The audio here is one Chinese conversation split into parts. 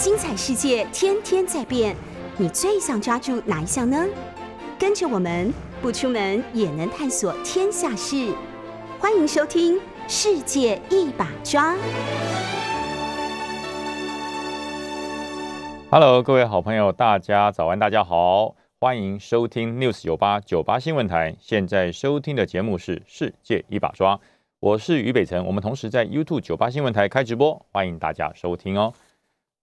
精彩世界天天在变，你最想抓住哪一项呢？跟着我们不出门也能探索天下事，欢迎收听《世界一把抓》。Hello，各位好朋友，大家早安，大家好，欢迎收听 News 九八九八新闻台。现在收听的节目是《世界一把抓》，我是于北辰。我们同时在 YouTube 九八新闻台开直播，欢迎大家收听哦。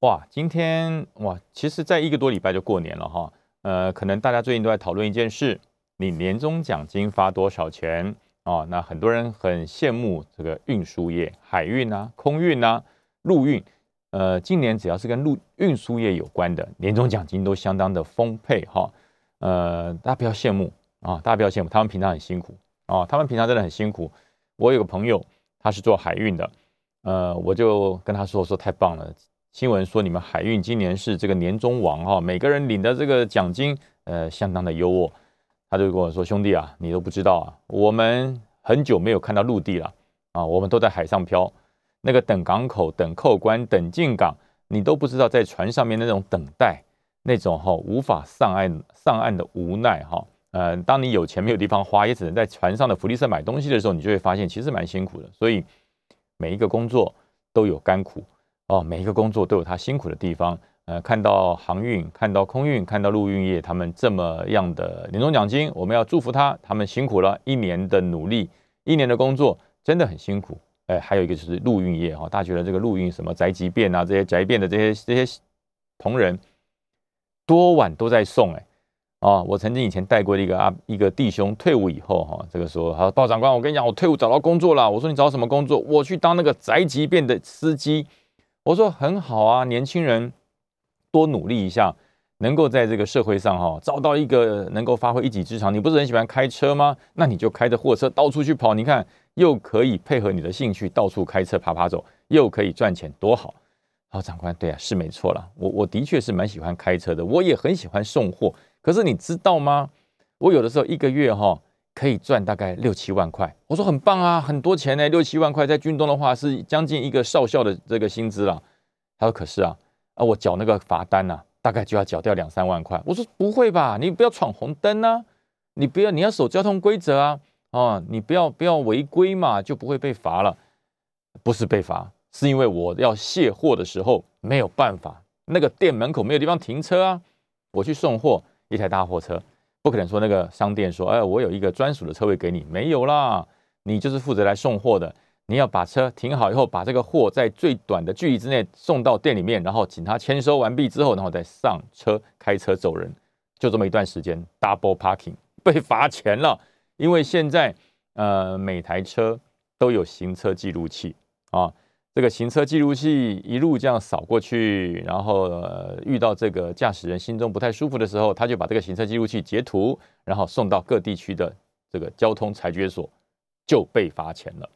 哇，今天哇，其实在一个多礼拜就过年了哈。呃，可能大家最近都在讨论一件事：你年终奖金发多少钱哦？那很多人很羡慕这个运输业，海运啊、空运啊、陆运。呃，今年只要是跟陆运输业有关的，年终奖金都相当的丰沛哈。呃，大家不要羡慕啊，大家不要羡慕，他们平常很辛苦啊，他们平常真的很辛苦。我有个朋友，他是做海运的，呃，我就跟他说说太棒了。新闻说你们海运今年是这个年终王哈，每个人领的这个奖金呃相当的优渥。他就跟我说兄弟啊，你都不知道啊，我们很久没有看到陆地了啊，我们都在海上漂。那个等港口、等扣关、等进港，你都不知道在船上面那种等待，那种哈、无法上岸上岸的无奈哈。呃，当你有钱没有地方花，也只能在船上的福利社买东西的时候，你就会发现其实蛮辛苦的。所以每一个工作都有甘苦哦，每一个工作都有它辛苦的地方。呃，看到航运、看到空运、看到陆运业他们这么样的年终奖金，我们要祝福他，他们辛苦了一年的努力，一年的工作真的很辛苦。哎，还有一个就是陆运业哈，大家觉得这个陆运什么宅急便啊，这些宅变的这些这些同仁，多晚都在送哎啊！我曾经以前带过一个啊一个弟兄退伍以后哈，这个时候他说鲍长官，我跟你讲，我退伍找到工作了。我说你找什么工作？我去当那个宅急便的司机。我说很好啊，年轻人多努力一下，能够在这个社会上哈找到一个能够发挥一己之长。你不是很喜欢开车吗？那你就开着货车到处去跑，你看。又可以配合你的兴趣到处开车爬爬走，又可以赚钱，多好！好，长官，对啊，是没错了。我我的确是蛮喜欢开车的，我也很喜欢送货。可是你知道吗？我有的时候一个月哈可以赚大概六七万块。我说很棒啊，很多钱呢，六七万块在军东的话是将近一个少校的这个薪资了。他说可是啊啊，我缴那个罚单呐，大概就要缴掉两三万块。我说不会吧，你不要闯红灯啊，你不要你要守交通规则啊。哦，你不要不要违规嘛，就不会被罚了。不是被罚，是因为我要卸货的时候没有办法，那个店门口没有地方停车啊。我去送货，一台大货车，不可能说那个商店说，哎，我有一个专属的车位给你，没有啦。你就是负责来送货的，你要把车停好以后，把这个货在最短的距离之内送到店里面，然后请他签收完毕之后，然后再上车开车走人。就这么一段时间，double parking 被罚钱了。因为现在，呃，每台车都有行车记录器啊，这个行车记录器一路这样扫过去，然后、呃、遇到这个驾驶人心中不太舒服的时候，他就把这个行车记录器截图，然后送到各地区的这个交通裁决所，就被罚钱了，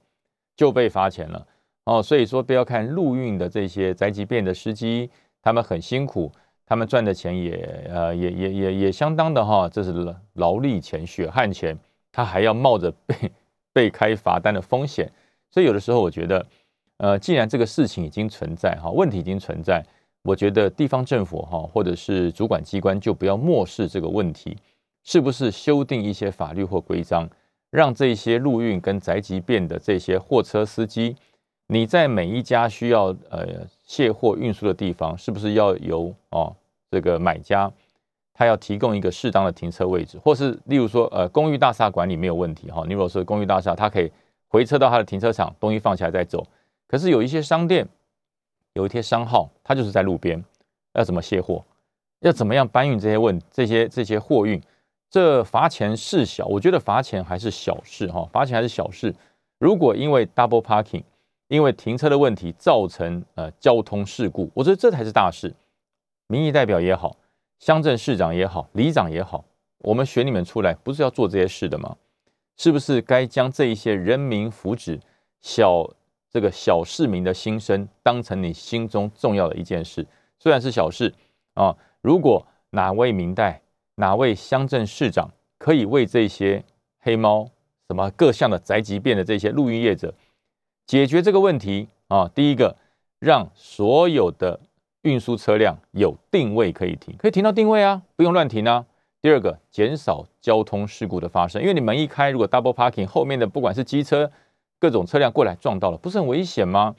就被罚钱了哦。所以说，不要看陆运的这些宅急便的司机，他们很辛苦。他们赚的钱也呃也也也也相当的哈，这是劳力钱、血汗钱。他还要冒着被被开罚单的风险，所以有的时候我觉得，呃，既然这个事情已经存在哈，问题已经存在，我觉得地方政府哈或者是主管机关就不要漠视这个问题，是不是修订一些法律或规章，让这些陆运跟宅急便的这些货车司机，你在每一家需要呃卸货运输的地方，是不是要由哦这个买家？他要提供一个适当的停车位置，或是例如说，呃，公寓大厦管理没有问题哈。你如果是公寓大厦，他可以回车到他的停车场，东西放下来再走。可是有一些商店，有一些商号，他就是在路边，要怎么卸货，要怎么样搬运这些问这些这些货运，这罚钱事小，我觉得罚钱还是小事哈，罚钱还是小事。如果因为 double parking，因为停车的问题造成呃交通事故，我觉得这才是大事。民意代表也好。乡镇市长也好，里长也好，我们选你们出来，不是要做这些事的吗？是不是该将这一些人民福祉、小这个小市民的心声，当成你心中重要的一件事？虽然是小事啊，如果哪位民代、哪位乡镇市长可以为这些黑猫、什么各项的宅急便的这些陆运业者解决这个问题啊，第一个让所有的运输车辆有定位可以停，可以停到定位啊，不用乱停啊。第二个，减少交通事故的发生，因为你门一开，如果 double parking 后面的不管是机车各种车辆过来撞到了，不是很危险吗？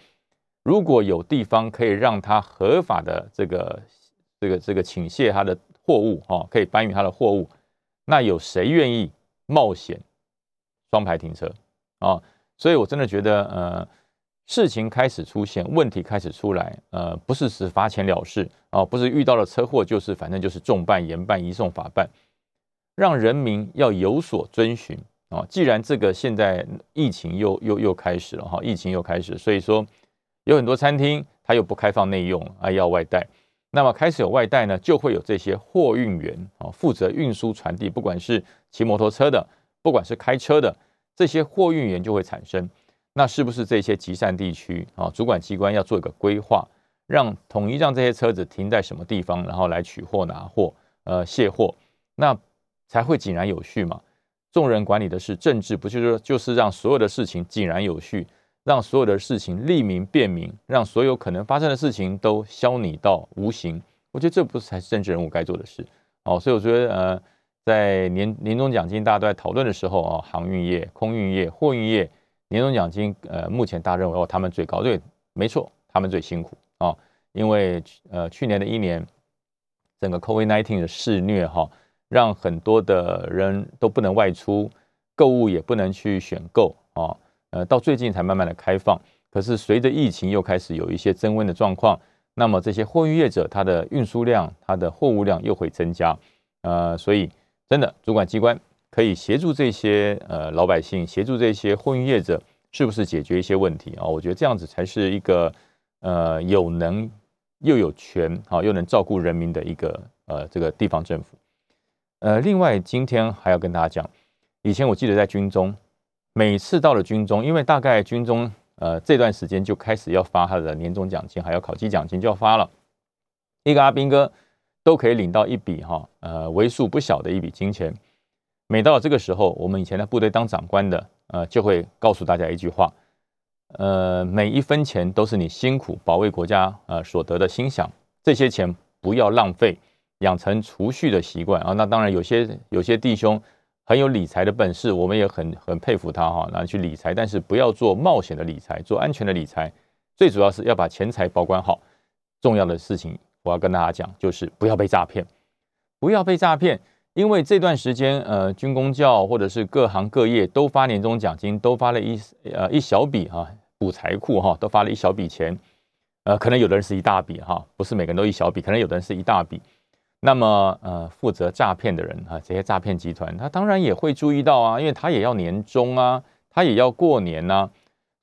如果有地方可以让他合法的这个这个这个倾卸他的货物哈，可以搬运他的货物，那有谁愿意冒险双排停车啊？所以我真的觉得呃。事情开始出现，问题开始出来，呃，不是只罚钱了事啊，不是遇到了车祸就是反正就是重办、严办、移送法办，让人民要有所遵循啊。既然这个现在疫情又又又开始了哈，疫情又开始，所以说有很多餐厅它又不开放内用啊，要外带，那么开始有外带呢，就会有这些货运员啊，负责运输传递，不管是骑摩托车的，不管是开车的，这些货运员就会产生。那是不是这些集散地区啊，主管机关要做一个规划，让统一让这些车子停在什么地方，然后来取货、拿货、呃卸货，那才会井然有序嘛？众人管理的是政治，不就是说就是让所有的事情井然有序，让所有的事情利民便民，让所有可能发生的事情都消弭到无形？我觉得这不是才是政治人物该做的事哦。所以我觉得呃，在年年终奖金大家都在讨论的时候啊，航运业、空运业、货运业。年终奖金，呃，目前大家认为哦，他们最高，对，没错，他们最辛苦啊，因为呃，去年的一年，整个 COVID-19 的肆虐哈，让很多的人都不能外出购物，也不能去选购啊，呃，到最近才慢慢的开放，可是随着疫情又开始有一些增温的状况，那么这些货运业者，他的运输量，它的货物量又会增加，呃，所以真的主管机关。可以协助这些呃老百姓，协助这些货运业者，是不是解决一些问题啊？我觉得这样子才是一个呃有能又有权啊，又能照顾人民的一个呃这个地方政府。呃，另外今天还要跟大家讲，以前我记得在军中，每次到了军中，因为大概军中呃这段时间就开始要发他的年终奖金，还有考绩奖金就要发了，一个阿兵哥都可以领到一笔哈呃为数不小的一笔金钱。每到这个时候，我们以前在部队当长官的，呃，就会告诉大家一句话，呃，每一分钱都是你辛苦保卫国家呃所得的心想，这些钱不要浪费，养成储蓄的习惯啊。那当然有些有些弟兄很有理财的本事，我们也很很佩服他哈，拿去理财，但是不要做冒险的理财，做安全的理财，最主要是要把钱财保管好。重要的事情我要跟大家讲，就是不要被诈骗，不要被诈骗。因为这段时间，呃，军工教或者是各行各业都发年终奖金，都发了一呃一小笔哈补财库哈，都发了一小笔钱，呃，可能有的人是一大笔哈，不是每个人都一小笔，可能有的人是一大笔。那么，呃，负责诈骗的人啊，这些诈骗集团，他当然也会注意到啊，因为他也要年终啊，他也要过年呐，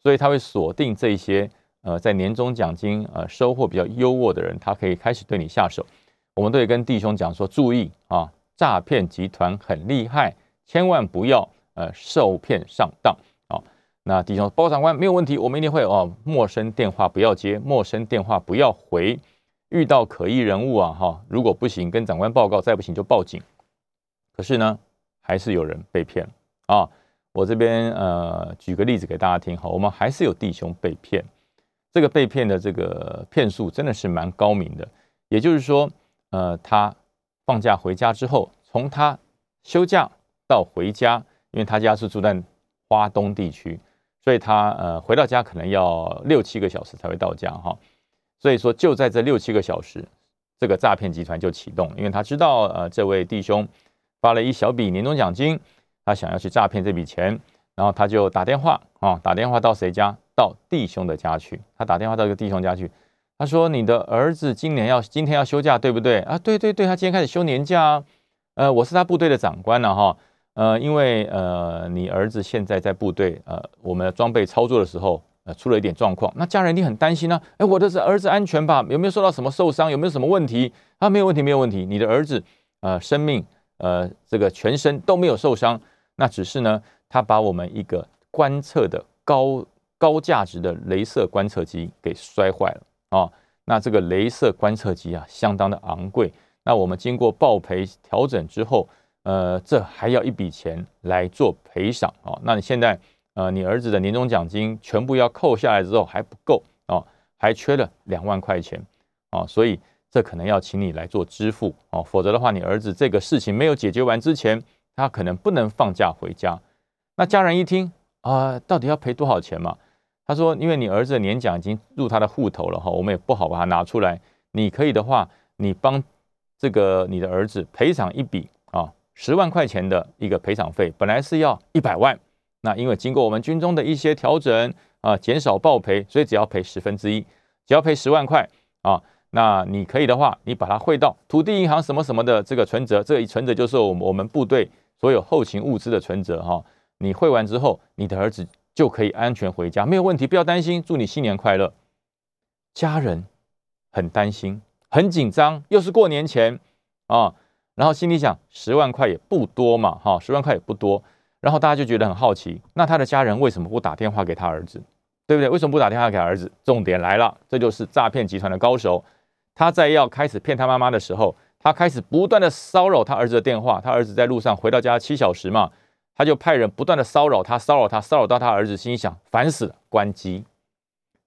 所以他会锁定这些呃在年终奖金呃收获比较优渥的人，他可以开始对你下手。我们都会跟弟兄讲说，注意啊。诈骗集团很厉害，千万不要呃受骗上当啊！那弟兄包长官没有问题，我们一定会哦。陌生电话不要接，陌生电话不要回。遇到可疑人物啊哈，如果不行跟长官报告，再不行就报警。可是呢，还是有人被骗啊！我这边呃举个例子给大家听哈，我们还是有弟兄被骗。这个被骗的这个骗术真的是蛮高明的，也就是说呃他。放假回家之后，从他休假到回家，因为他家是住在华东地区，所以他呃回到家可能要六七个小时才会到家哈。所以说就在这六七个小时，这个诈骗集团就启动，因为他知道呃这位弟兄发了一小笔年终奖金，他想要去诈骗这笔钱，然后他就打电话啊打电话到谁家？到弟兄的家去。他打电话到一个弟兄家去。他说：“你的儿子今年要今天要休假，对不对啊？对对对，他今天开始休年假啊。呃，我是他部队的长官了哈。呃，因为呃，你儿子现在在部队，呃，我们装备操作的时候，呃，出了一点状况，那家人一定很担心呢。哎，我的儿子安全吧？有没有受到什么受伤？有没有什么问题？啊，没有问题，没有问题。你的儿子，呃，生命，呃，这个全身都没有受伤，那只是呢，他把我们一个观测的高高价值的镭射观测机给摔坏了。”啊，那这个镭射观测机啊，相当的昂贵。那我们经过报赔调整之后，呃，这还要一笔钱来做赔偿啊。那你现在，呃，你儿子的年终奖金全部要扣下来之后还不够啊，还缺了两万块钱。啊，所以这可能要请你来做支付哦，否则的话，你儿子这个事情没有解决完之前，他可能不能放假回家。那家人一听啊，到底要赔多少钱嘛？他说，因为你儿子的年奖已经入他的户头了哈，我们也不好把它拿出来。你可以的话，你帮这个你的儿子赔偿一笔啊，十万块钱的一个赔偿费，本来是要一百万，那因为经过我们军中的一些调整啊，减少报赔，所以只要赔十分之一，只要赔十万块啊。那你可以的话，你把它汇到土地银行什么什么的这个存折，这个存折就是我们我们部队所有后勤物资的存折哈。你汇完之后，你的儿子就可以安全回家，没有问题，不要担心。祝你新年快乐，家人。很担心，很紧张，又是过年前啊，然后心里想十万块也不多嘛，哈，十万块也不多，然后大家就觉得很好奇，那他的家人为什么不打电话给他儿子，对不对？为什么不打电话给儿子？重点来了，这就是诈骗集团的高手，他在要开始骗他妈妈的时候，他开始不断的骚扰他儿子的电话，他儿子在路上回到家七小时嘛，他就派人不断的骚扰他，骚扰他，骚扰到他儿子心想烦死了，关机，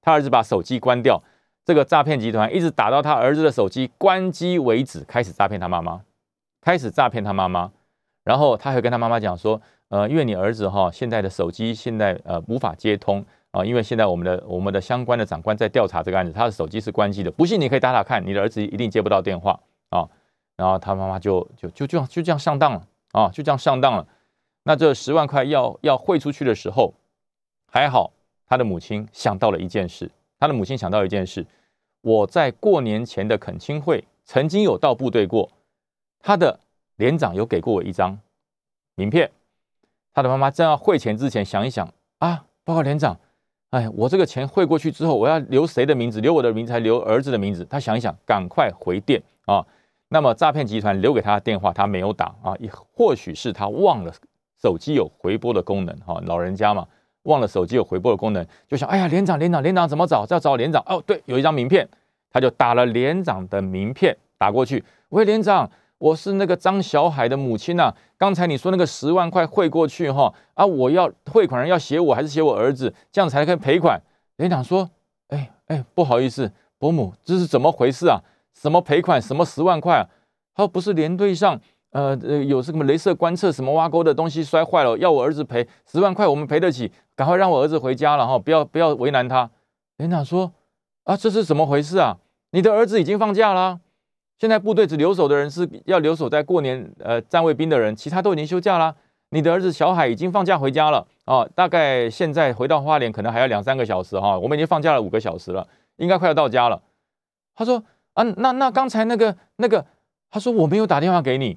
他儿子把手机关掉。这个诈骗集团一直打到他儿子的手机关机为止，开始诈骗他妈妈，开始诈骗他妈妈，然后他会跟他妈妈讲说，呃，因为你儿子哈现在的手机现在呃无法接通啊，因为现在我们的我们的相关的长官在调查这个案子，他的手机是关机的，不信你可以打打看，你的儿子一定接不到电话啊，然后他妈妈就就就这样就这样上当了啊，就这样上当了，那这十万块要要汇出去的时候，还好他的母亲想到了一件事。他的母亲想到一件事：我在过年前的恳亲会曾经有到部队过，他的连长有给过我一张名片。他的妈妈正要汇钱之前想一想啊，报告连长，哎，我这个钱汇过去之后，我要留谁的名字？留我的名字还留儿子的名字？他想一想，赶快回电啊。那么诈骗集团留给他的电话他没有打啊，也或许是他忘了手机有回拨的功能哈，老人家嘛。忘了手机有回拨的功能，就想，哎呀，连长，连长，连长怎么找？要找连长哦，对，有一张名片，他就打了连长的名片打过去。喂，连长，我是那个张小海的母亲呐。刚才你说那个十万块汇过去哈，啊，我要汇款人要写我还是写我儿子，这样才可以赔款？连长说，哎哎，不好意思，伯母，这是怎么回事啊？什么赔款？什么十万块？他说不是连队上。呃呃，有什么镭射观测什么挖沟的东西摔坏了，要我儿子赔十万块，我们赔得起，赶快让我儿子回家了哈，不要不要为难他。连长说啊，这是怎么回事啊？你的儿子已经放假了，现在部队只留守的人是要留守在过年呃站卫兵的人，其他都已经休假了。你的儿子小海已经放假回家了啊，大概现在回到花莲可能还要两三个小时哈，我们已经放假了五个小时了，应该快要到家了。他说啊，那那刚才那个那个，他说我没有打电话给你。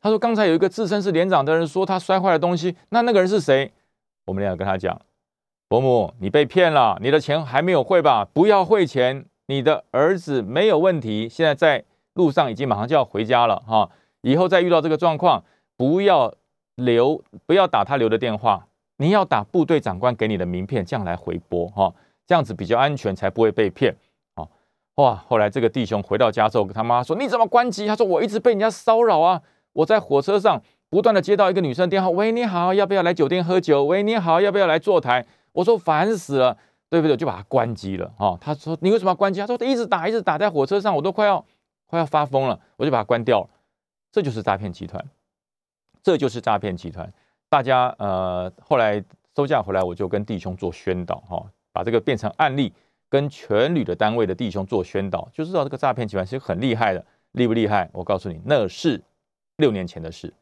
他说：“刚才有一个自称是连长的人说他摔坏了东西，那那个人是谁？”我们俩跟他讲：“伯母，你被骗了，你的钱还没有汇吧？不要汇钱，你的儿子没有问题，现在在路上，已经马上就要回家了哈。以后再遇到这个状况，不要留，不要打他留的电话，你要打部队长官给你的名片，这样来回拨哈，这样子比较安全，才不会被骗。”啊，哇！后来这个弟兄回到家之后，跟他妈说：“你怎么关机？”他说：“我一直被人家骚扰啊。”我在火车上不断的接到一个女生电话，喂，你好，要不要来酒店喝酒？喂，你好，要不要来坐台？我说烦死了，对不对？就把他关机了哦。他说你为什么要关机？他说一直打，一直打，在火车上我都快要快要发疯了，我就把它关掉了。这就是诈骗集团，这就是诈骗集团。大家呃后来收假回来，我就跟弟兄做宣导哈，把这个变成案例，跟全旅的单位的弟兄做宣导，就知道这个诈骗集团是很厉害的，厉不厉害？我告诉你，那是。六年前的事，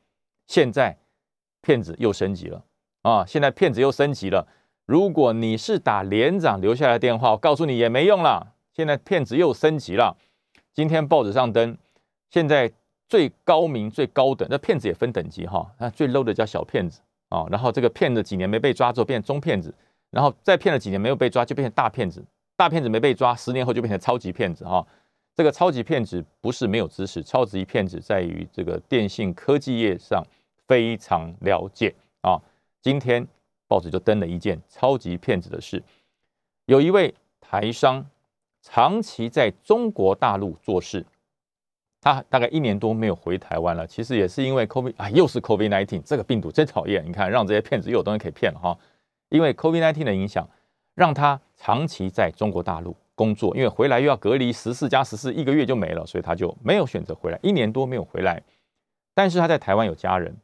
现在骗子又升级了啊！现在骗子又升级了。如果你是打连长留下来的电话，我告诉你也没用了。现在骗子又升级了。今天报纸上登，现在最高明、最高等，那骗子也分等级哈。那最 low 的叫小骗子啊，然后这个骗子几年没被抓之后变中骗子，然后再骗了几年没有被抓就变成大骗子，大骗子没被抓，十年后就变成超级骗子哈。这个超级骗子不是没有知识，超级骗子在于这个电信科技业上非常了解啊。今天报纸就登了一件超级骗子的事，有一位台商长期在中国大陆做事，他大概一年多没有回台湾了。其实也是因为 COVID 啊，又是 COVID nineteen 这个病毒真讨厌，你看让这些骗子又有东西可以骗了哈。因为 COVID nineteen 的影响，让他长期在中国大陆工作，因为回来又要隔离十四加十四，一个月就没了，所以他就没有选择回来，一年多没有回来。但是他在台湾有家人，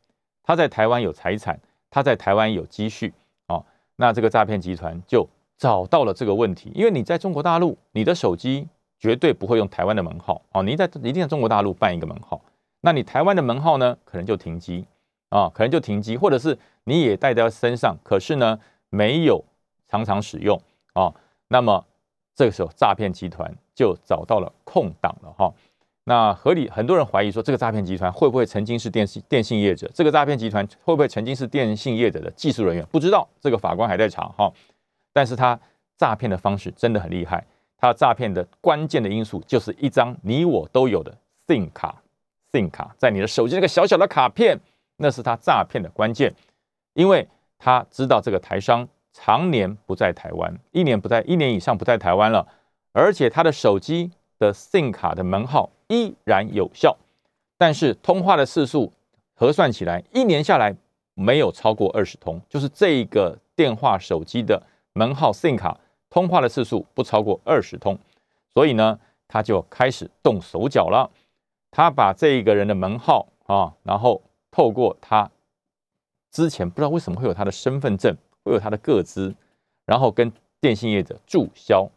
他在台湾有财产，他在台湾有积蓄哦。那这个诈骗集团就找到了这个问题，因为你在中国大陆，你的手机绝对不会用台湾的门号哦，你在一定在中国大陆办一个门号，那你台湾的门号呢，可能就停机啊，可能就停机，或者是你也带在身上，可是呢没有常常使用啊，那么这个时候诈骗集团就找到了空档了哈。那合理，很多人怀疑说这个诈骗集团会不会曾经是电信电信业者？这个诈骗集团会不会曾经是电信业者的技术人员？不知道，这个法官还在查哈。但是他诈骗的方式真的很厉害，他诈骗的关键的因素就是一张你我都有的 SIM 卡，SIM 卡在你的手机这个小小的卡片，那是他诈骗的关键，因为他知道这个台商常年不在台湾，一年不在一年以上不在台湾了，而且他的手机的 SIM 卡的门号。依然有效，但是通话的次数核算起来，一年下来没有超过二十通，就是这一个电话手机的门号 SIM 卡通话的次数不超过二十通，所以呢，他就开始动手脚了。他把这一个人的门号啊，然后透过他之前不知道为什么会有他的身份证，会有他的个资，然后跟电信业者注销。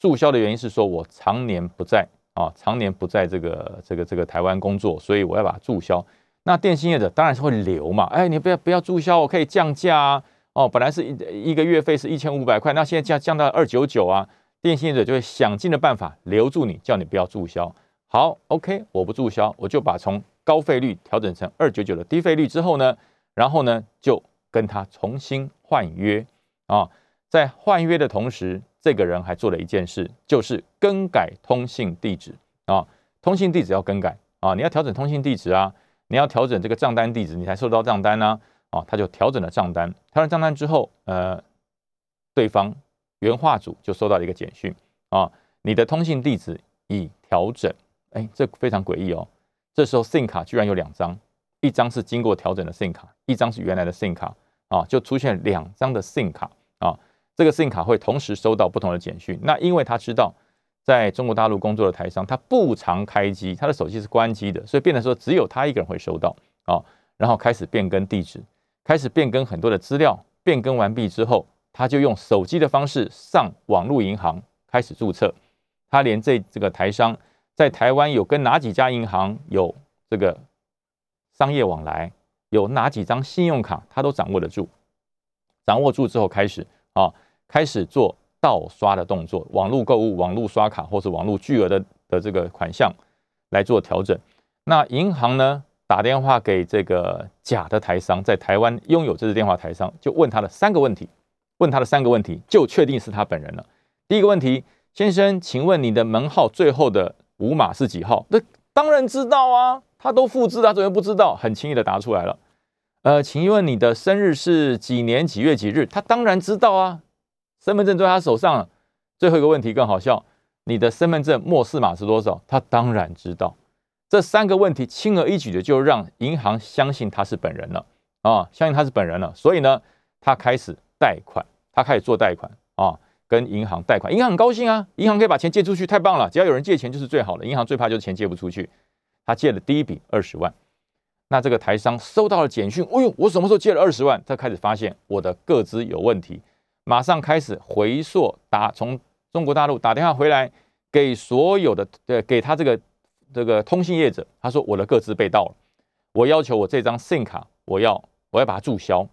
注销的原因是说我常年不在。啊，常年不在这个这个这个台湾工作，所以我要把它注销。那电信业者当然是会留嘛，哎，你不要不要注销，我可以降价啊。哦，本来是一一个月费是一千五百块，那现在降降到二九九啊。电信业者就会想尽的办法留住你，叫你不要注销。好，OK，我不注销，我就把从高费率调整成二九九的低费率之后呢，然后呢就跟他重新换约啊，在换约的同时。这个人还做了一件事，就是更改通信地址啊，通信地址要更改啊，你要调整通信地址啊，你要调整这个账单地址，你才收到账单呢啊，他就调整了账单，调整账单之后，呃，对方原话组就收到了一个简讯啊，你的通信地址已调整，哎，这非常诡异哦，这时候 SIM 卡居然有两张，一张是经过调整的 SIM 卡，一张是原来的 SIM 卡啊，就出现两张的 SIM 卡啊。这个 SIM 卡会同时收到不同的简讯，那因为他知道在中国大陆工作的台商他不常开机，他的手机是关机的，所以变得说只有他一个人会收到啊，然后开始变更地址，开始变更很多的资料，变更完毕之后，他就用手机的方式上网络银行开始注册，他连这这个台商在台湾有跟哪几家银行有这个商业往来，有哪几张信用卡，他都掌握得住，掌握住之后开始啊。开始做盗刷的动作，网络购物、网络刷卡或是网络巨额的的这个款项来做调整。那银行呢打电话给这个假的台商，在台湾拥有这支电话台商，就问他的三个问题，问他的三个问题就确定是他本人了。第一个问题，先生，请问你的门号最后的五码是几号？那当然知道啊，他都复制，他怎么不知道？很轻易的答出来了。呃，请问你的生日是几年几月几日？他当然知道啊。身份证在他手上了。最后一个问题更好笑，你的身份证末四码是多少？他当然知道。这三个问题轻而易举的就让银行相信他是本人了啊，相信他是本人了。所以呢，他开始贷款，他开始做贷款啊，跟银行贷款。银行很高兴啊，银行可以把钱借出去，太棒了！只要有人借钱就是最好的。银行最怕就是钱借不出去。他借了第一笔二十万，那这个台商收到了简讯，哎呦，我什么时候借了二十万？他开始发现我的个资有问题。马上开始回溯打从中国大陆打电话回来给所有的对给他这个这个通信业者，他说我的个资被盗了，我要求我这张 SIM 卡我要我要把它注销，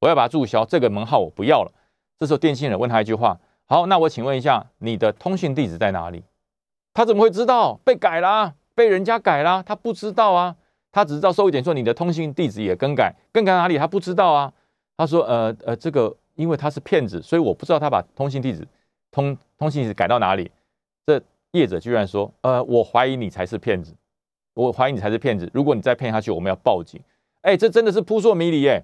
我要把它注销，这个门号我不要了。这时候电信人问他一句话：好，那我请问一下你的通信地址在哪里？他怎么会知道被改了？被人家改了？他不知道啊，他只知道收一点说你的通信地址也更改，更改哪里他不知道啊。他说呃呃这个。因为他是骗子，所以我不知道他把通信地址通通信地址改到哪里。业者居然说：“呃，我怀疑你才是骗子，我怀疑你才是骗子。如果你再骗下去，我们要报警。”哎，这真的是扑朔迷离耶！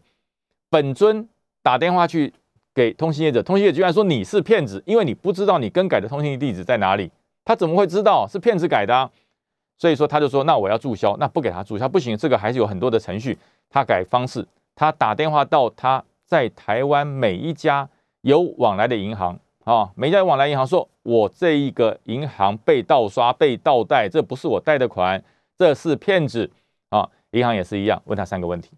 本尊打电话去给通信业者，通信业者居然说你是骗子，因为你不知道你更改的通信地址在哪里。他怎么会知道是骗子改的？所以说他就说：“那我要注销，那不给他注销不行。这个还是有很多的程序。他改方式，他打电话到他。”在台湾每一家有往来的银行啊，每一家有往来银行说我这一个银行被盗刷、被盗贷，这不是我贷的款，这是骗子啊！银行也是一样，问他三个问题，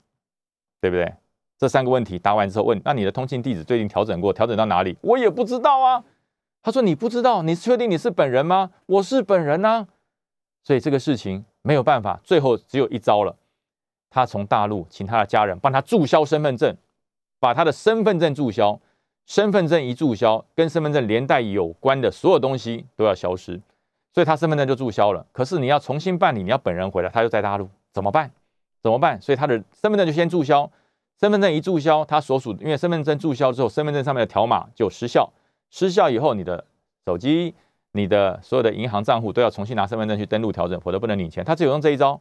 对不对？这三个问题答完之后，问那你的通信地址最近调整过，调整到哪里？我也不知道啊。他说你不知道，你确定你是本人吗？我是本人呐。所以这个事情没有办法，最后只有一招了。他从大陆请他的家人帮他注销身份证，把他的身份证注销。身份证一注销，跟身份证连带有关的所有东西都要消失，所以他身份证就注销了。可是你要重新办理，你要本人回来，他又在大陆，怎么办？怎么办？所以他的身份证就先注销。身份证一注销，他所属因为身份证注销之后，身份证上面的条码就失效。失效以后，你的手机、你的所有的银行账户都要重新拿身份证去登录调整，否则不能领钱。他只有用这一招，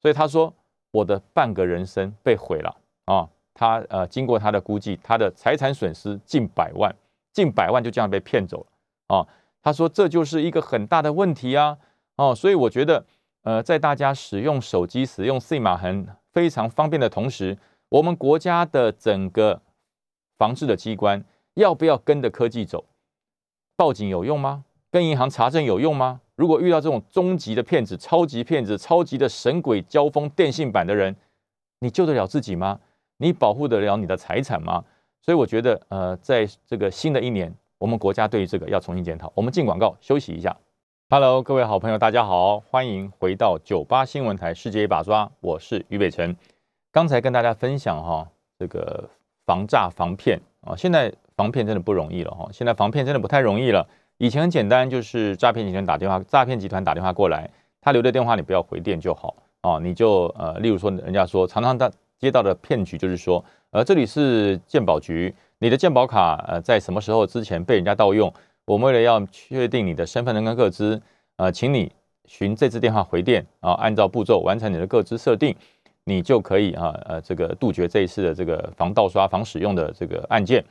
所以他说我的半个人生被毁了啊！他呃，经过他的估计，他的财产损失近百万，近百万就这样被骗走了啊！他说这就是一个很大的问题啊！哦，所以我觉得，呃，在大家使用手机、使用 SIM 码很非常方便的同时，我们国家的整个防治的机关要不要跟着科技走？报警有用吗？跟银行查证有用吗？如果遇到这种终极的骗子、超级骗子、超级的神鬼交锋电信版的人，你救得了自己吗？你保护得了你的财产吗？所以我觉得，呃，在这个新的一年，我们国家对于这个要重新检讨。我们进广告休息一下。Hello，各位好朋友，大家好，欢迎回到九八新闻台世界一把抓，我是于北辰。刚才跟大家分享哈，这个防诈防骗啊，现在防骗真的不容易了哈。现在防骗真的不太容易了。以前很简单，就是诈骗集团打电话，诈骗集团打电话过来，他留的电话你不要回电就好啊。你就呃，例如说，人家说常常他。接到的骗局就是说，呃，这里是鉴宝局，你的鉴宝卡呃在什么时候之前被人家盗用？我们为了要确定你的身份证跟个资，呃，请你寻这支电话回电啊，按照步骤完成你的个资设定，你就可以啊呃这个杜绝这一次的这个防盗刷、防使用的这个案件。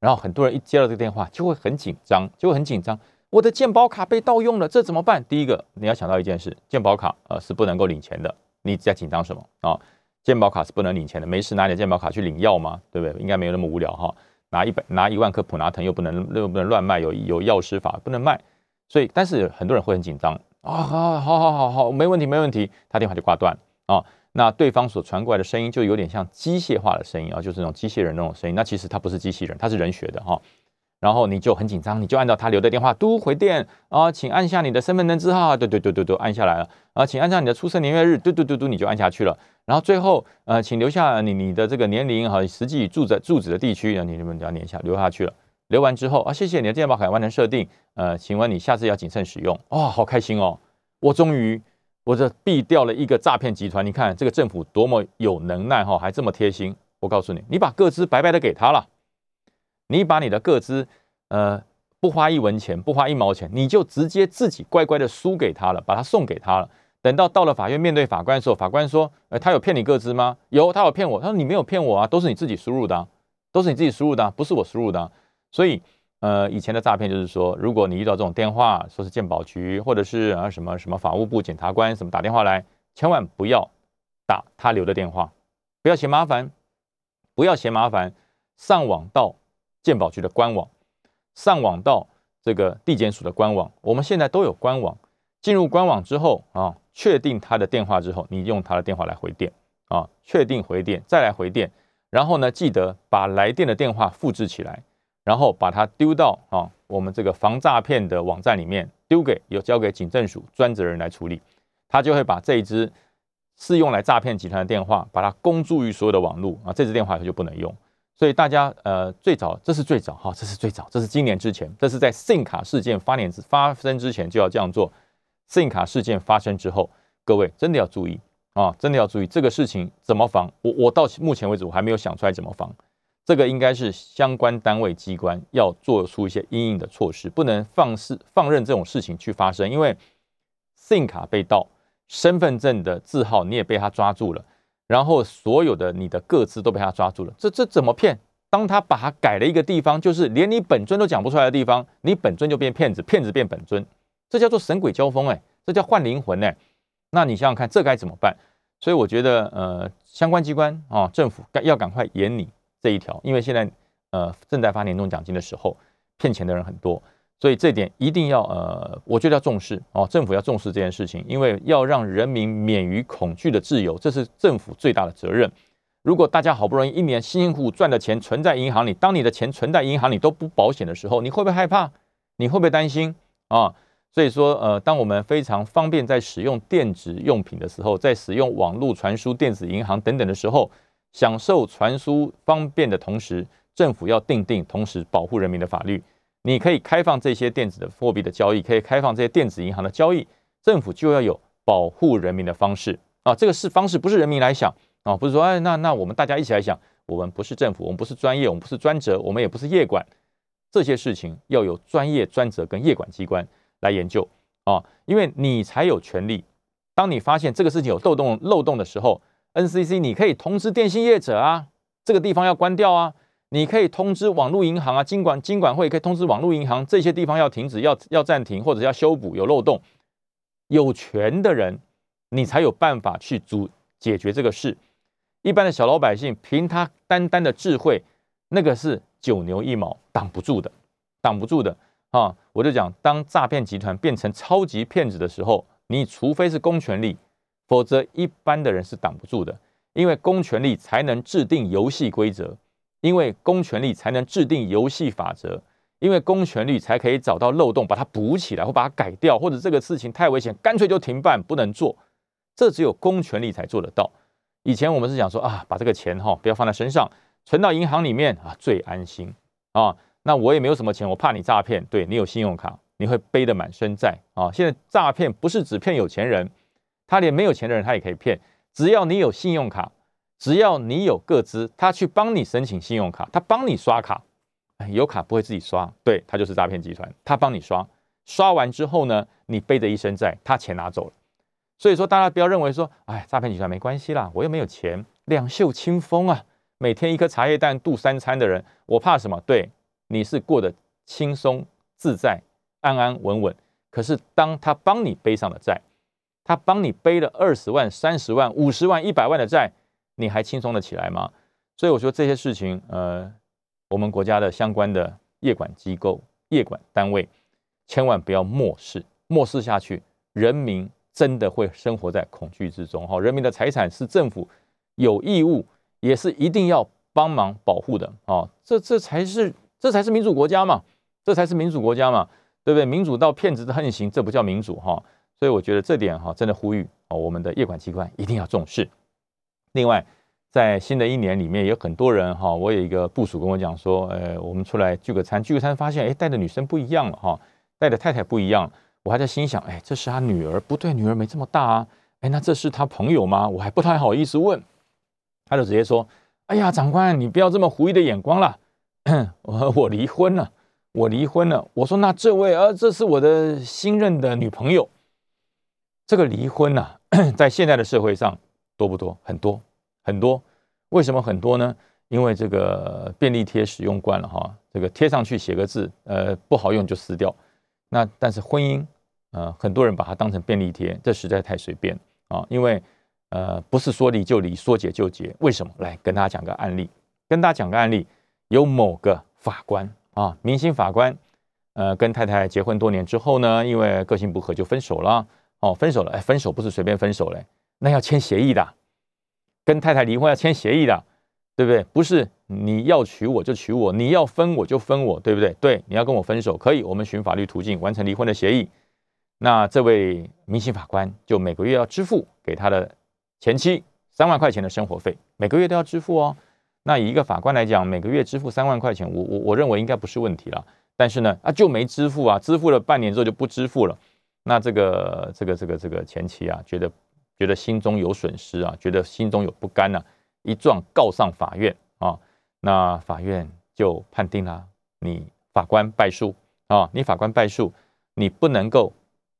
然后很多人一接到这个电话就会很紧张，就会很紧张，我的鉴宝卡被盗用了，这怎么办？第一个你要想到一件事，鉴宝卡呃是不能够领钱的，你在紧张什么啊？健保卡是不能领钱的，没事拿你的健保卡去领药吗？对不对？应该没有那么无聊哈。拿一百拿一万颗普拿疼又不能又不能乱卖，有有药师法不能卖。所以，但是很多人会很紧张啊，好好好好好，没问题没问题，他电话就挂断啊。那对方所传过来的声音就有点像机械化的声音啊，就是那种机器人那种声音。那其实他不是机器人，他是人学的哈。然后你就很紧张，你就按照他留的电话嘟回电啊，请按下你的身份证字号，嘟嘟嘟嘟嘟，按下来了啊，请按下你的出生年月日，嘟嘟嘟嘟，你就按下去了。然后最后呃，请留下你你的这个年龄和实际住在住址的地区，你你们就要念下留下去了。留完之后啊，谢谢你的健保卡完成设定，呃，请问你下次要谨慎使用哦，好开心哦，我终于我这避掉了一个诈骗集团。你看这个政府多么有能耐哈，还这么贴心。我告诉你，你把个资白白的给他了。你把你的个资，呃，不花一文钱，不花一毛钱，你就直接自己乖乖的输给他了，把他送给他了。等到到了法院面对法官的时候，法官说：“呃，他有骗你个资吗？有，他有骗我。他说你没有骗我啊，都是你自己输入的，都是你自己输入的，不是我输入的。所以，呃，以前的诈骗就是说，如果你遇到这种电话，说是鉴宝局或者是啊什么什么法务部检察官什么打电话来，千万不要打他留的电话，不要嫌麻烦，不要嫌麻烦，上网到。”鉴宝局的官网，上网到这个地检署的官网，我们现在都有官网。进入官网之后啊，确定他的电话之后，你用他的电话来回电啊，确定回电再来回电，然后呢，记得把来电的电话复制起来，然后把它丢到啊我们这个防诈骗的网站里面，丢给有交给警政署专责人来处理，他就会把这一支是用来诈骗集团的电话，把它公诸于所有的网络啊，这支电话就不能用。所以大家呃，最早这是最早哈，这是最早，这是今年之前，这是在 SIM 卡事件发年发生之前就要这样做。SIM 卡事件发生之后，各位真的要注意啊，真的要注意这个事情怎么防。我我到目前为止我还没有想出来怎么防，这个应该是相关单位机关要做出一些应应的措施，不能放肆放任这种事情去发生。因为 SIM 卡被盗，身份证的字号你也被他抓住了。然后所有的你的个资都被他抓住了，这这怎么骗？当他把它改了一个地方，就是连你本尊都讲不出来的地方，你本尊就变骗子，骗子变本尊，这叫做神鬼交锋哎，这叫换灵魂哎。那你想想看，这该怎么办？所以我觉得呃，相关机关啊，政府该要赶快严你这一条，因为现在呃正在发年终奖金的时候，骗钱的人很多。所以这点一定要呃，我觉得要重视哦，政府要重视这件事情，因为要让人民免于恐惧的自由，这是政府最大的责任。如果大家好不容易一年辛辛苦苦赚的钱存在银行里，当你的钱存在银行里都不保险的时候，你会不会害怕？你会不会担心啊？所以说，呃，当我们非常方便在使用电子用品的时候，在使用网络传输、电子银行等等的时候，享受传输方便的同时，政府要定定同时保护人民的法律。你可以开放这些电子的货币的交易，可以开放这些电子银行的交易，政府就要有保护人民的方式啊。这个是方式，不是人民来想。啊，不是说，哎，那那我们大家一起来想，我们不是政府，我们不是专业，我们不是专责，我们也不是业管，这些事情要有专业专责跟业管机关来研究啊，因为你才有权利。当你发现这个事情有漏洞漏洞的时候，NCC 你可以通知电信业者啊，这个地方要关掉啊，你可以通知网络银行啊，金管金管会可以通知网络银行，这些地方要停止，要要暂停或者要修补有漏洞，有权的人你才有办法去主解决这个事。一般的小老百姓凭他单单的智慧，那个是九牛一毛挡不住的，挡不住的啊！我就讲，当诈骗集团变成超级骗子的时候，你除非是公权力，否则一般的人是挡不住的。因为公权力才能制定游戏规则，因为公权力才能制定游戏法则，因为公权力才可以找到漏洞，把它补起来，或把它改掉，或者这个事情太危险，干脆就停办，不能做。这只有公权力才做得到。以前我们是讲说啊，把这个钱哈不要放在身上，存到银行里面啊最安心啊。那我也没有什么钱，我怕你诈骗，对你有信用卡，你会背得满身债啊。现在诈骗不是只骗有钱人，他连没有钱的人他也可以骗。只要你有信用卡，只要你有个资，他去帮你申请信用卡，他帮你刷卡，有卡不会自己刷，对他就是诈骗集团，他帮你刷，刷完之后呢，你背着一身债，他钱拿走了。所以说，大家不要认为说，哎，诈骗集团没关系啦，我又没有钱，两袖清风啊，每天一颗茶叶蛋度三餐的人，我怕什么？对，你是过得轻松自在、安安稳稳。可是当他帮你背上了债，他帮你背了二十万、三十万、五十万、一百万的债，你还轻松的起来吗？所以我说这些事情，呃，我们国家的相关的业管机构、业管单位，千万不要漠视，漠视下去，人民。真的会生活在恐惧之中哈！人民的财产是政府有义务，也是一定要帮忙保护的啊！这这才是这才是民主国家嘛！这才是民主国家嘛！对不对？民主到骗子的横行，这不叫民主哈！所以我觉得这点哈，真的呼吁啊，我们的业管机关一定要重视。另外，在新的一年里面，有很多人哈，我有一个部署跟我讲说，呃，我们出来聚个餐，聚个餐发现，哎，带的女生不一样了哈，带的太太不一样。我还在心想，哎，这是他女儿，不对，女儿没这么大啊。哎，那这是他朋友吗？我还不太好意思问，他就直接说：“哎呀，长官，你不要这么狐疑的眼光了。我 我离婚了，我离婚了。”我说：“那这位，呃，这是我的新任的女朋友。这个离婚呢，在现在的社会上多不多？很多很多。为什么很多呢？因为这个便利贴使用惯了哈，这个贴上去写个字，呃，不好用就撕掉。那但是婚姻。”呃，很多人把它当成便利贴，这实在太随便啊！因为呃，不是说离就离，说解就解。为什么？来跟大家讲个案例，跟大家讲个案例，有某个法官啊，明星法官，呃，跟太太结婚多年之后呢，因为个性不合就分手了。哦，分手了，哎，分手不是随便分手嘞，那要签协议的，跟太太离婚要签协议的，对不对？不是你要娶我就娶我，你要分我就分我，对不对？对，你要跟我分手可以，我们循法律途径完成离婚的协议。那这位明星法官就每个月要支付给他的前妻三万块钱的生活费，每个月都要支付哦。那以一个法官来讲，每个月支付三万块钱，我我我认为应该不是问题了。但是呢，啊就没支付啊，支付了半年之后就不支付了。那这个这个这个这个前妻啊，觉得觉得心中有损失啊，觉得心中有不甘呐，一状告上法院啊。那法院就判定了，你法官败诉啊，你法官败诉，你不能够。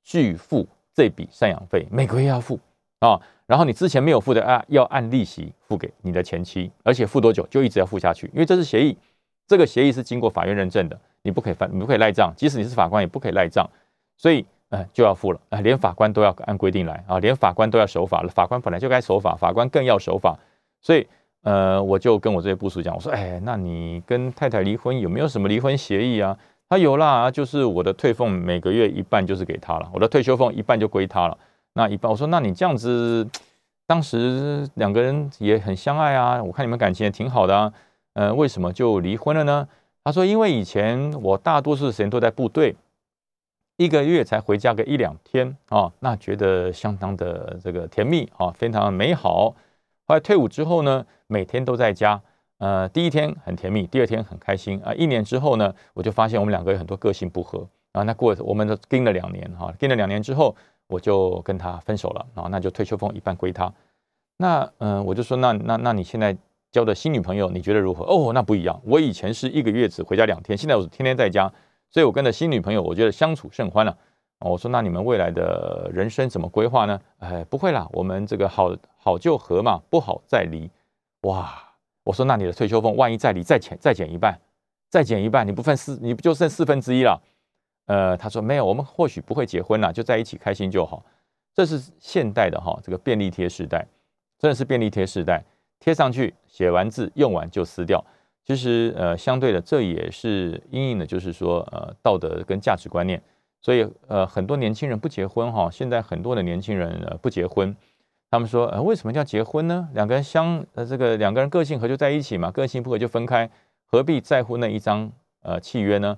拒付这笔赡养费，每个月要付啊，然后你之前没有付的啊，要按利息付给你的前妻，而且付多久就一直要付下去，因为这是协议，这个协议是经过法院认证的，你不可以犯，你不可以赖账，即使你是法官也不可以赖账，所以呃就要付了啊，连法官都要按规定来啊，连法官都要守法了，法官本来就该守法，法官更要守法，所以呃我就跟我这些部属讲，我说哎，那你跟太太离婚有没有什么离婚协议啊？他有啦，就是我的退俸每个月一半就是给他了，我的退休俸一半就归他了。那一半我说，那你这样子，当时两个人也很相爱啊，我看你们感情也挺好的啊，呃，为什么就离婚了呢？他说，因为以前我大多数时间都在部队，一个月才回家个一两天啊，那觉得相当的这个甜蜜啊，非常美好。后来退伍之后呢，每天都在家。呃，第一天很甜蜜，第二天很开心啊。一年之后呢，我就发现我们两个有很多个性不合啊。那过我们都跟了两年哈，跟了两年之后，我就跟他分手了啊。那就退休俸一半归他。那嗯，我就说那那那你现在交的新女朋友你觉得如何？哦，那不一样。我以前是一个月只回家两天，现在我是天天在家，所以我跟的新女朋友我觉得相处甚欢了。我说那你们未来的人生怎么规划呢？哎，不会啦，我们这个好好就和嘛，不好再离。哇！我说：“那你的退休俸万一再离再减再减一半，再减一半，你不分四，你不就剩四分之一了？”呃，他说：“没有，我们或许不会结婚了，就在一起开心就好。”这是现代的哈，这个便利贴时代，真的是便利贴时代，贴上去，写完字，用完就撕掉。其实，呃，相对的，这也是阴影的，就是说，呃，道德跟价值观念。所以，呃，很多年轻人不结婚哈，现在很多的年轻人呃不结婚。他们说，呃，为什么叫结婚呢？两个人相，呃，这个两个人个性合就在一起嘛，个性不合就分开，何必在乎那一张呃契约呢？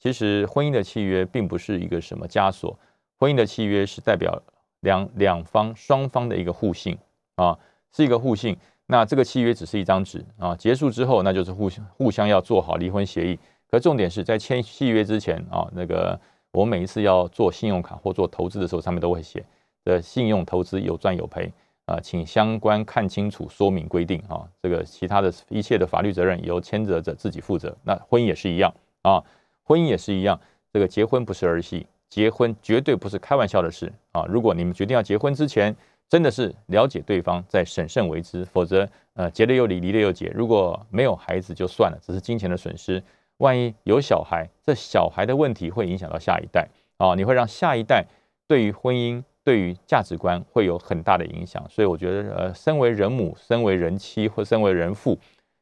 其实婚姻的契约并不是一个什么枷锁，婚姻的契约是代表两两方双方的一个互信啊，是一个互信。那这个契约只是一张纸啊，结束之后那就是互相互相要做好离婚协议。可重点是在签契约之前啊，那个我每一次要做信用卡或做投资的时候，上面都会写。的信用投资有赚有赔啊，请相关看清楚说明规定啊，这个其他的一切的法律责任由牵责者自己负责。那婚姻也是一样啊，婚姻也是一样，这个结婚不是儿戏，结婚绝对不是开玩笑的事啊。如果你们决定要结婚之前，真的是了解对方再审慎为之，否则呃结了又离，离了又结。如果没有孩子就算了，只是金钱的损失，万一有小孩，这小孩的问题会影响到下一代啊，你会让下一代对于婚姻。对于价值观会有很大的影响，所以我觉得，呃，身为人母、身为人妻或身为人父，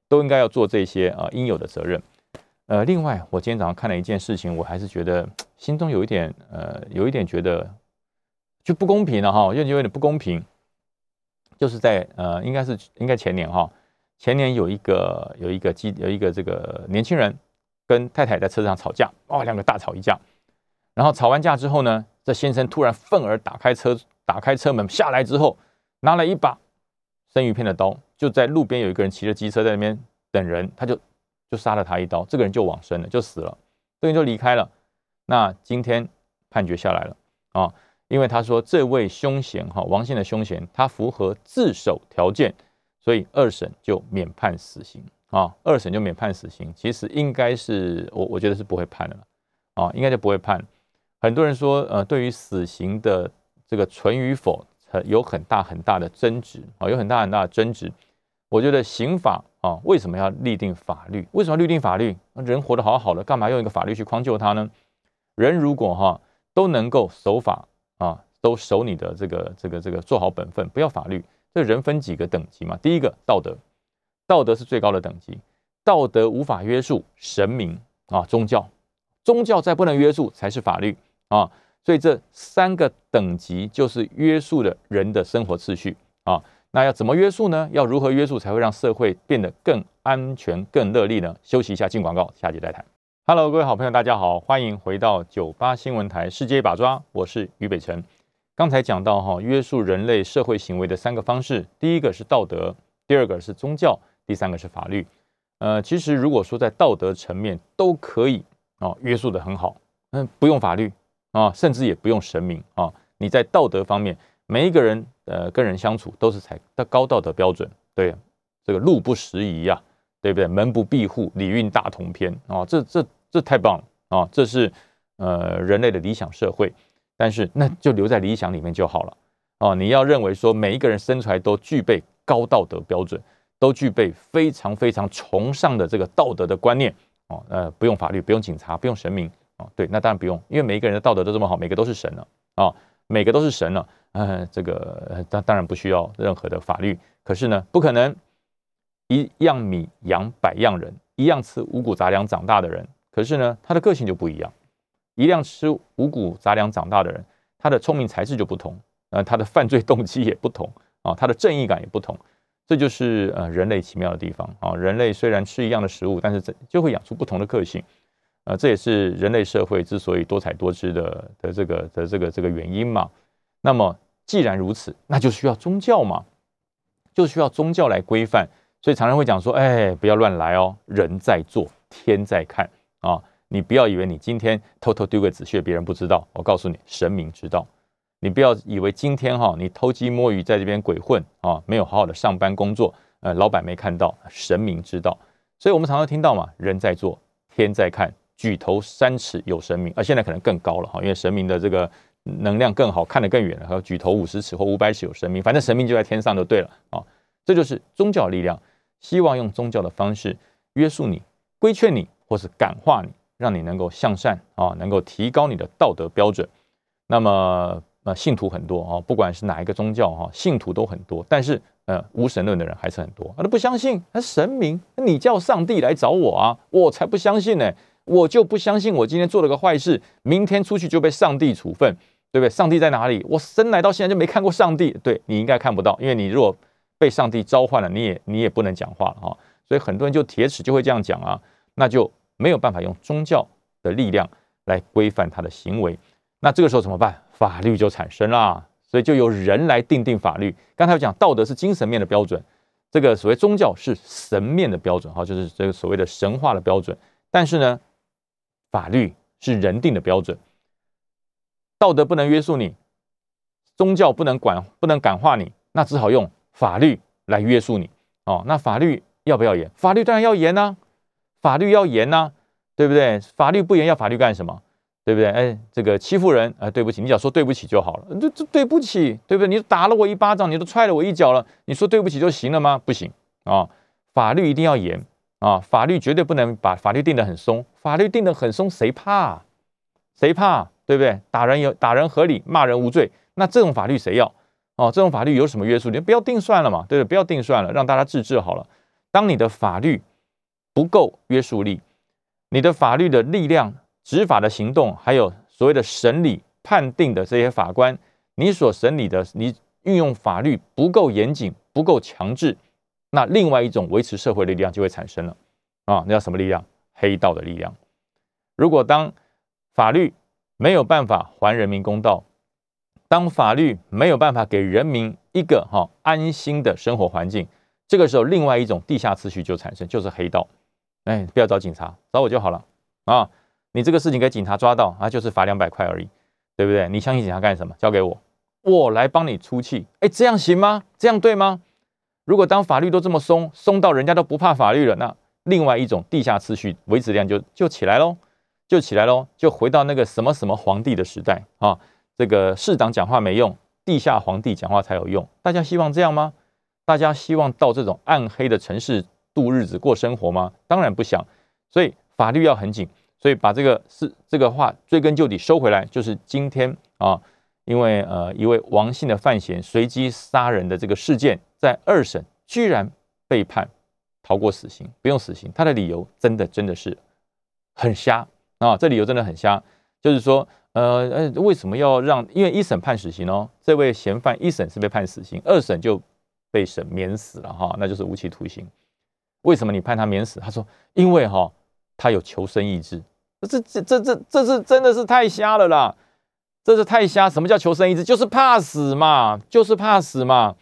都应该要做这些啊应有的责任。呃，另外，我今天早上看了一件事情，我还是觉得心中有一点，呃，有一点觉得就不公平了哈，因为有点不公平，就是在呃，应该是应该前年哈，前年有一个有一个机有一个这个年轻人跟太太在车上吵架，哦，两个大吵一架，然后吵完架之后呢？这先生突然愤而打开车，打开车门下来之后，拿了一把生鱼片的刀，就在路边有一个人骑着机车在那边等人，他就就杀了他一刀，这个人就往生了，就死了，这个人就离开了。那今天判决下来了啊，因为他说这位凶嫌哈，王姓的凶嫌，他符合自首条件，所以二审就免判死刑啊，二审就免判死刑。其实应该是我我觉得是不会判的了啊，应该就不会判。很多人说，呃，对于死刑的这个存与否，有很大很大的争执啊，有很大很大的争执。我觉得刑法啊，为什么要立定法律？为什么要立定法律？人活得好好的，干嘛用一个法律去匡救他呢？人如果哈都能够守法啊，都守你的这个这个这个做好本分，不要法律。这人分几个等级嘛？第一个道德，道德是最高的等级，道德无法约束神明啊，宗教，宗教再不能约束才是法律。啊，所以这三个等级就是约束了人的生活秩序啊。那要怎么约束呢？要如何约束才会让社会变得更安全、更乐利呢？休息一下，进广告，下集再谈。Hello，各位好朋友，大家好，欢迎回到九八新闻台《世界一把抓》，我是于北辰。刚才讲到哈，约束人类社会行为的三个方式，第一个是道德，第二个是宗教，第三个是法律。呃，其实如果说在道德层面都可以啊，约束的很好，嗯，不用法律。啊，甚至也不用神明啊！你在道德方面，每一个人呃跟人相处都是采的高道德标准。对，这个路不拾遗呀，对不对？门不闭户，礼运大同篇啊！这这这太棒了啊！这是呃人类的理想社会，但是那就留在理想里面就好了哦。你要认为说每一个人生出来都具备高道德标准，都具备非常非常崇尚的这个道德的观念哦，呃，不用法律，不用警察，不用神明。哦，对，那当然不用，因为每一个人的道德都这么好，每个都是神了啊，每个都是神了，呃，这个当当然不需要任何的法律。可是呢，不可能一样米养百样人，一样吃五谷杂粮长大的人，可是呢，他的个性就不一样。一样吃五谷杂粮长大的人，他的聪明才智就不同，呃，他的犯罪动机也不同啊，他的正义感也不同。这就是呃人类奇妙的地方啊！人类虽然吃一样的食物，但是这就会养出不同的个性，呃，这也是人类社会之所以多彩多姿的的这个的这个这个原因嘛。那么既然如此，那就需要宗教嘛，就需要宗教来规范。所以常常会讲说，哎，不要乱来哦，人在做，天在看啊！你不要以为你今天偷偷丢个纸屑，别人不知道，我告诉你，神明知道。你不要以为今天哈，你偷鸡摸鱼在这边鬼混啊，没有好好的上班工作，呃，老板没看到，神明知道。所以我们常常听到嘛，人在做，天在看，举头三尺有神明，而现在可能更高了哈，因为神明的这个能量更好，看得更远了，和举头五十尺或五百尺有神明，反正神明就在天上就对了啊。这就是宗教力量，希望用宗教的方式约束你、规劝你，或是感化你，让你能够向善啊，能够提高你的道德标准。那么。呃，信徒很多啊，不管是哪一个宗教哈，信徒都很多。但是，呃，无神论的人还是很多。他不相信，他神明，你叫上帝来找我啊，我才不相信呢。我就不相信，我今天做了个坏事，明天出去就被上帝处分，对不对？上帝在哪里？我生来到现在就没看过上帝。对你应该看不到，因为你如果被上帝召唤了，你也你也不能讲话了哈。所以很多人就铁齿就会这样讲啊，那就没有办法用宗教的力量来规范他的行为。那这个时候怎么办？法律就产生啦，所以就由人来定定法律。刚才讲道德是精神面的标准，这个所谓宗教是神面的标准，哈，就是这个所谓的神话的标准。但是呢，法律是人定的标准，道德不能约束你，宗教不能管，不能感化你，那只好用法律来约束你。哦，那法律要不要严？法律当然要严呐，法律要严呐，对不对？法律不严，要法律干什么？对不对？哎，这个欺负人啊，对不起，你只要说对不起就好了。这这对不起，对不对？你打了我一巴掌，你都踹了我一脚了，你说对不起就行了吗？不行啊！法律一定要严啊！法律绝对不能把法律定得很松，法律定得很松，谁怕？谁怕？对不对？打人有打人合理，骂人无罪，那这种法律谁要？哦，这种法律有什么约束力？不要定算了嘛，对不对？不要定算了，让大家自治好了。当你的法律不够约束力，你的法律的力量。执法的行动，还有所谓的审理判定的这些法官，你所审理的，你运用法律不够严谨、不够强制，那另外一种维持社会力量就会产生了啊！那叫什么力量？黑道的力量。如果当法律没有办法还人民公道，当法律没有办法给人民一个哈安心的生活环境，这个时候另外一种地下秩序就产生，就是黑道。哎，不要找警察，找我就好了啊！你这个事情给警察抓到啊，就是罚两百块而已，对不对？你相信警察干什么？交给我，我来帮你出气。哎，这样行吗？这样对吗？如果当法律都这么松，松到人家都不怕法律了，那另外一种地下秩序维持量就就起来喽，就起来喽，就回到那个什么什么皇帝的时代啊。这个市长讲话没用，地下皇帝讲话才有用。大家希望这样吗？大家希望到这种暗黑的城市度日子过生活吗？当然不想。所以法律要很紧。所以把这个是这个话追根究底收回来，就是今天啊，因为呃一位王姓的范闲随机杀人的这个事件，在二审居然被判逃过死刑，不用死刑。他的理由真的真的是很瞎啊！这理由真的很瞎，就是说呃呃为什么要让？因为一审判死刑哦，这位嫌犯一审是被判死刑，二审就被审免死了哈，那就是无期徒刑。为什么你判他免死？他说因为哈。他有求生意志，这这这这这是真的是太瞎了啦！这是太瞎。什么叫求生意志？就是怕死嘛，就是怕死嘛。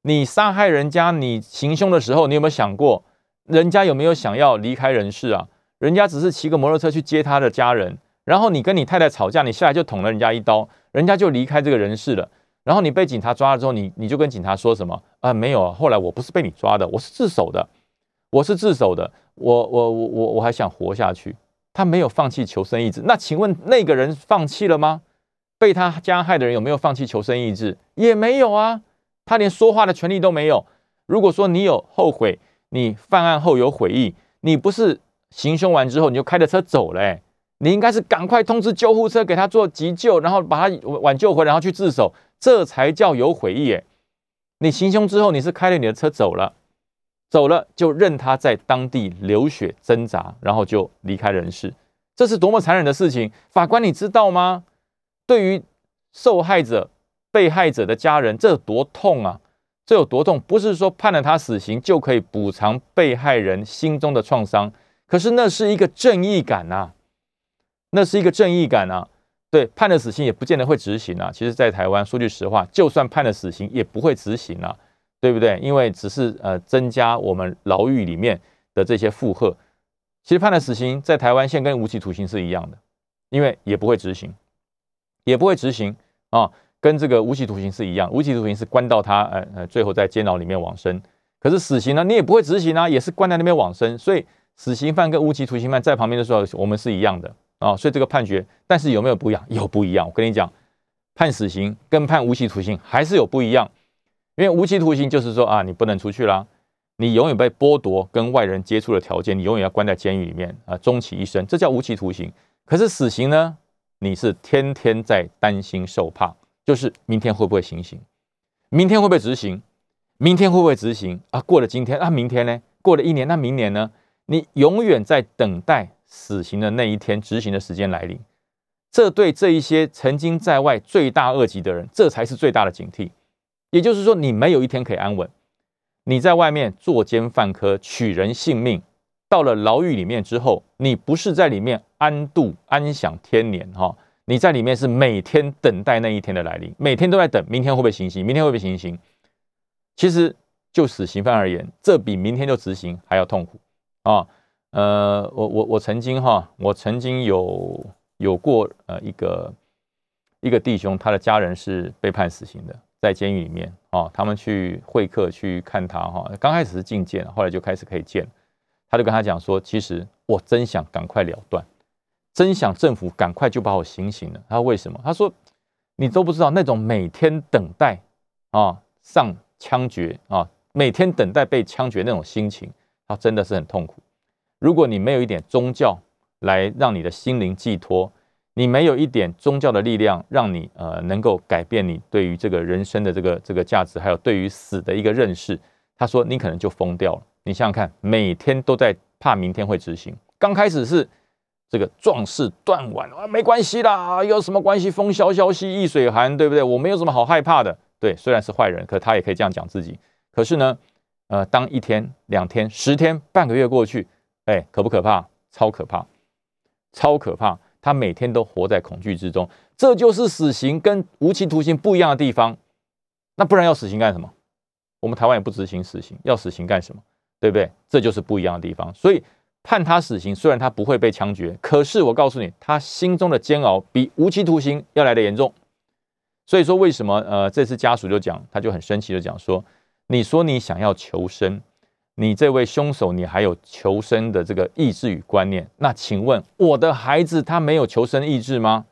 你杀害人家，你行凶的时候，你有没有想过，人家有没有想要离开人世啊？人家只是骑个摩托车去接他的家人，然后你跟你太太吵架，你下来就捅了人家一刀，人家就离开这个人世了。然后你被警察抓了之后，你你就跟警察说什么啊？没有啊，后来我不是被你抓的，我是自首的。我是自首的，我我我我我还想活下去。他没有放弃求生意志，那请问那个人放弃了吗？被他加害的人有没有放弃求生意志？也没有啊，他连说话的权利都没有。如果说你有后悔，你犯案后有悔意，你不是行凶完之后你就开着车走了，你应该是赶快通知救护车给他做急救，然后把他挽救回来，然后去自首，这才叫有悔意。哎，你行凶之后你是开了你的车走了。走了就任他在当地流血挣扎，然后就离开人世。这是多么残忍的事情！法官，你知道吗？对于受害者、被害者的家人，这有多痛啊！这有多痛？不是说判了他死刑就可以补偿被害人心中的创伤，可是那是一个正义感呐，那是一个正义感啊！对，判了死刑也不见得会执行啊。其实，在台湾，说句实话，就算判了死刑，也不会执行啊，对不对？因为只是呃增加我们牢狱里面的这些负荷。其实判了死刑，在台湾现跟无期徒刑是一样的，因为也不会执行，也不会执行啊，跟这个无期徒刑是一样。无期徒刑是关到他呃呃最后在监牢里面往生，可是死刑呢，你也不会执行啊，也是关在那边往生。所以死刑犯跟无期徒刑犯在旁边的时候，我们是一样的啊。所以这个判决，但是有没有不一样？有不一样。我跟你讲，判死刑跟判无期徒刑还是有不一样，因为无期徒刑就是说啊，你不能出去啦。你永远被剥夺跟外人接触的条件，你永远要关在监狱里面啊，终其一生，这叫无期徒刑。可是死刑呢？你是天天在担心受怕，就是明天会不会行刑，明天会不会执行，明天会不会执行啊？过了今天啊，明天呢？过了一年，那明年呢？你永远在等待死刑的那一天执行的时间来临。这对这一些曾经在外罪大恶极的人，这才是最大的警惕。也就是说，你没有一天可以安稳。你在外面作奸犯科、取人性命，到了牢狱里面之后，你不是在里面安度、安享天年哈？你在里面是每天等待那一天的来临，每天都在等，明天会不会行刑？明天会不会行刑？其实就死刑犯而言，这比明天就执行还要痛苦啊！呃，我我我曾经哈，我曾经有有过呃一个一个弟兄，他的家人是被判死刑的。在监狱里面啊，他们去会客去看他哈，刚开始是觐见，后来就开始可以见。他就跟他讲说：“其实我真想赶快了断，真想政府赶快就把我行刑了。”他说：“为什么？”他说：“你都不知道那种每天等待啊上枪决啊，每天等待被枪决那种心情，他真的是很痛苦。如果你没有一点宗教来让你的心灵寄托。”你没有一点宗教的力量，让你呃能够改变你对于这个人生的这个这个价值，还有对于死的一个认识。他说你可能就疯掉了。你想想看，每天都在怕明天会执行。刚开始是这个壮士断腕啊，没关系啦，有什么关系？风萧萧兮易水寒，对不对？我没有什么好害怕的。对，虽然是坏人，可他也可以这样讲自己。可是呢，呃，当一天、两天、十天、半个月过去，哎，可不可怕？超可怕，超可怕。他每天都活在恐惧之中，这就是死刑跟无期徒刑不一样的地方。那不然要死刑干什么？我们台湾也不执行死刑，要死刑干什么？对不对？这就是不一样的地方。所以判他死刑，虽然他不会被枪决，可是我告诉你，他心中的煎熬比无期徒刑要来的严重。所以说，为什么呃，这次家属就讲，他就很生气的讲说，你说你想要求生。你这位凶手，你还有求生的这个意志与观念？那请问我的孩子他没有求生意志吗？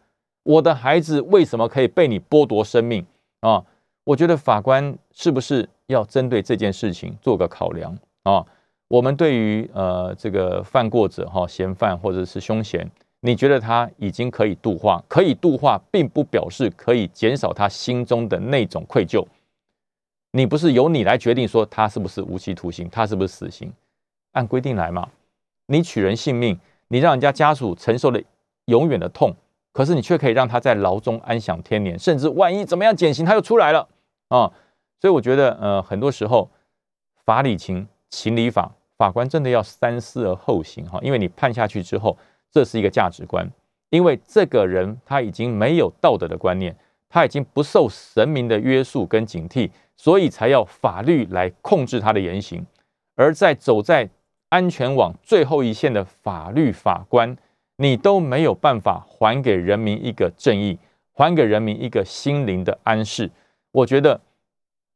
我的孩子为什么可以被你剥夺生命啊？我觉得法官是不是要针对这件事情做个考量啊？我们对于呃这个犯过者哈嫌犯或者是凶嫌，你觉得他已经可以度化？可以度化，并不表示可以减少他心中的那种愧疚。你不是由你来决定说他是不是无期徒刑，他是不是死刑？按规定来嘛。你取人性命，你让人家家属承受了永远的痛，可是你却可以让他在牢中安享天年，甚至万一怎么样减刑，他又出来了啊！所以我觉得，呃，很多时候法理情，情理法，法官真的要三思而后行哈。因为你判下去之后，这是一个价值观，因为这个人他已经没有道德的观念，他已经不受神明的约束跟警惕。所以才要法律来控制他的言行，而在走在安全网最后一线的法律法官，你都没有办法还给人民一个正义，还给人民一个心灵的安适。我觉得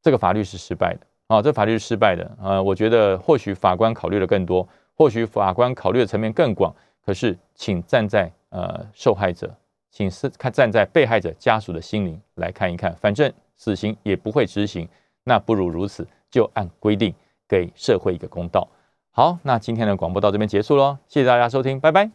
这个法律是失败的啊，这法律是失败的啊。我觉得或许法官考虑的更多，或许法官考虑的层面更广。可是，请站在呃受害者，请是看站在被害者家属的心灵来看一看，反正。死刑也不会执行，那不如如此，就按规定给社会一个公道。好，那今天的广播到这边结束喽，谢谢大家收听，拜拜。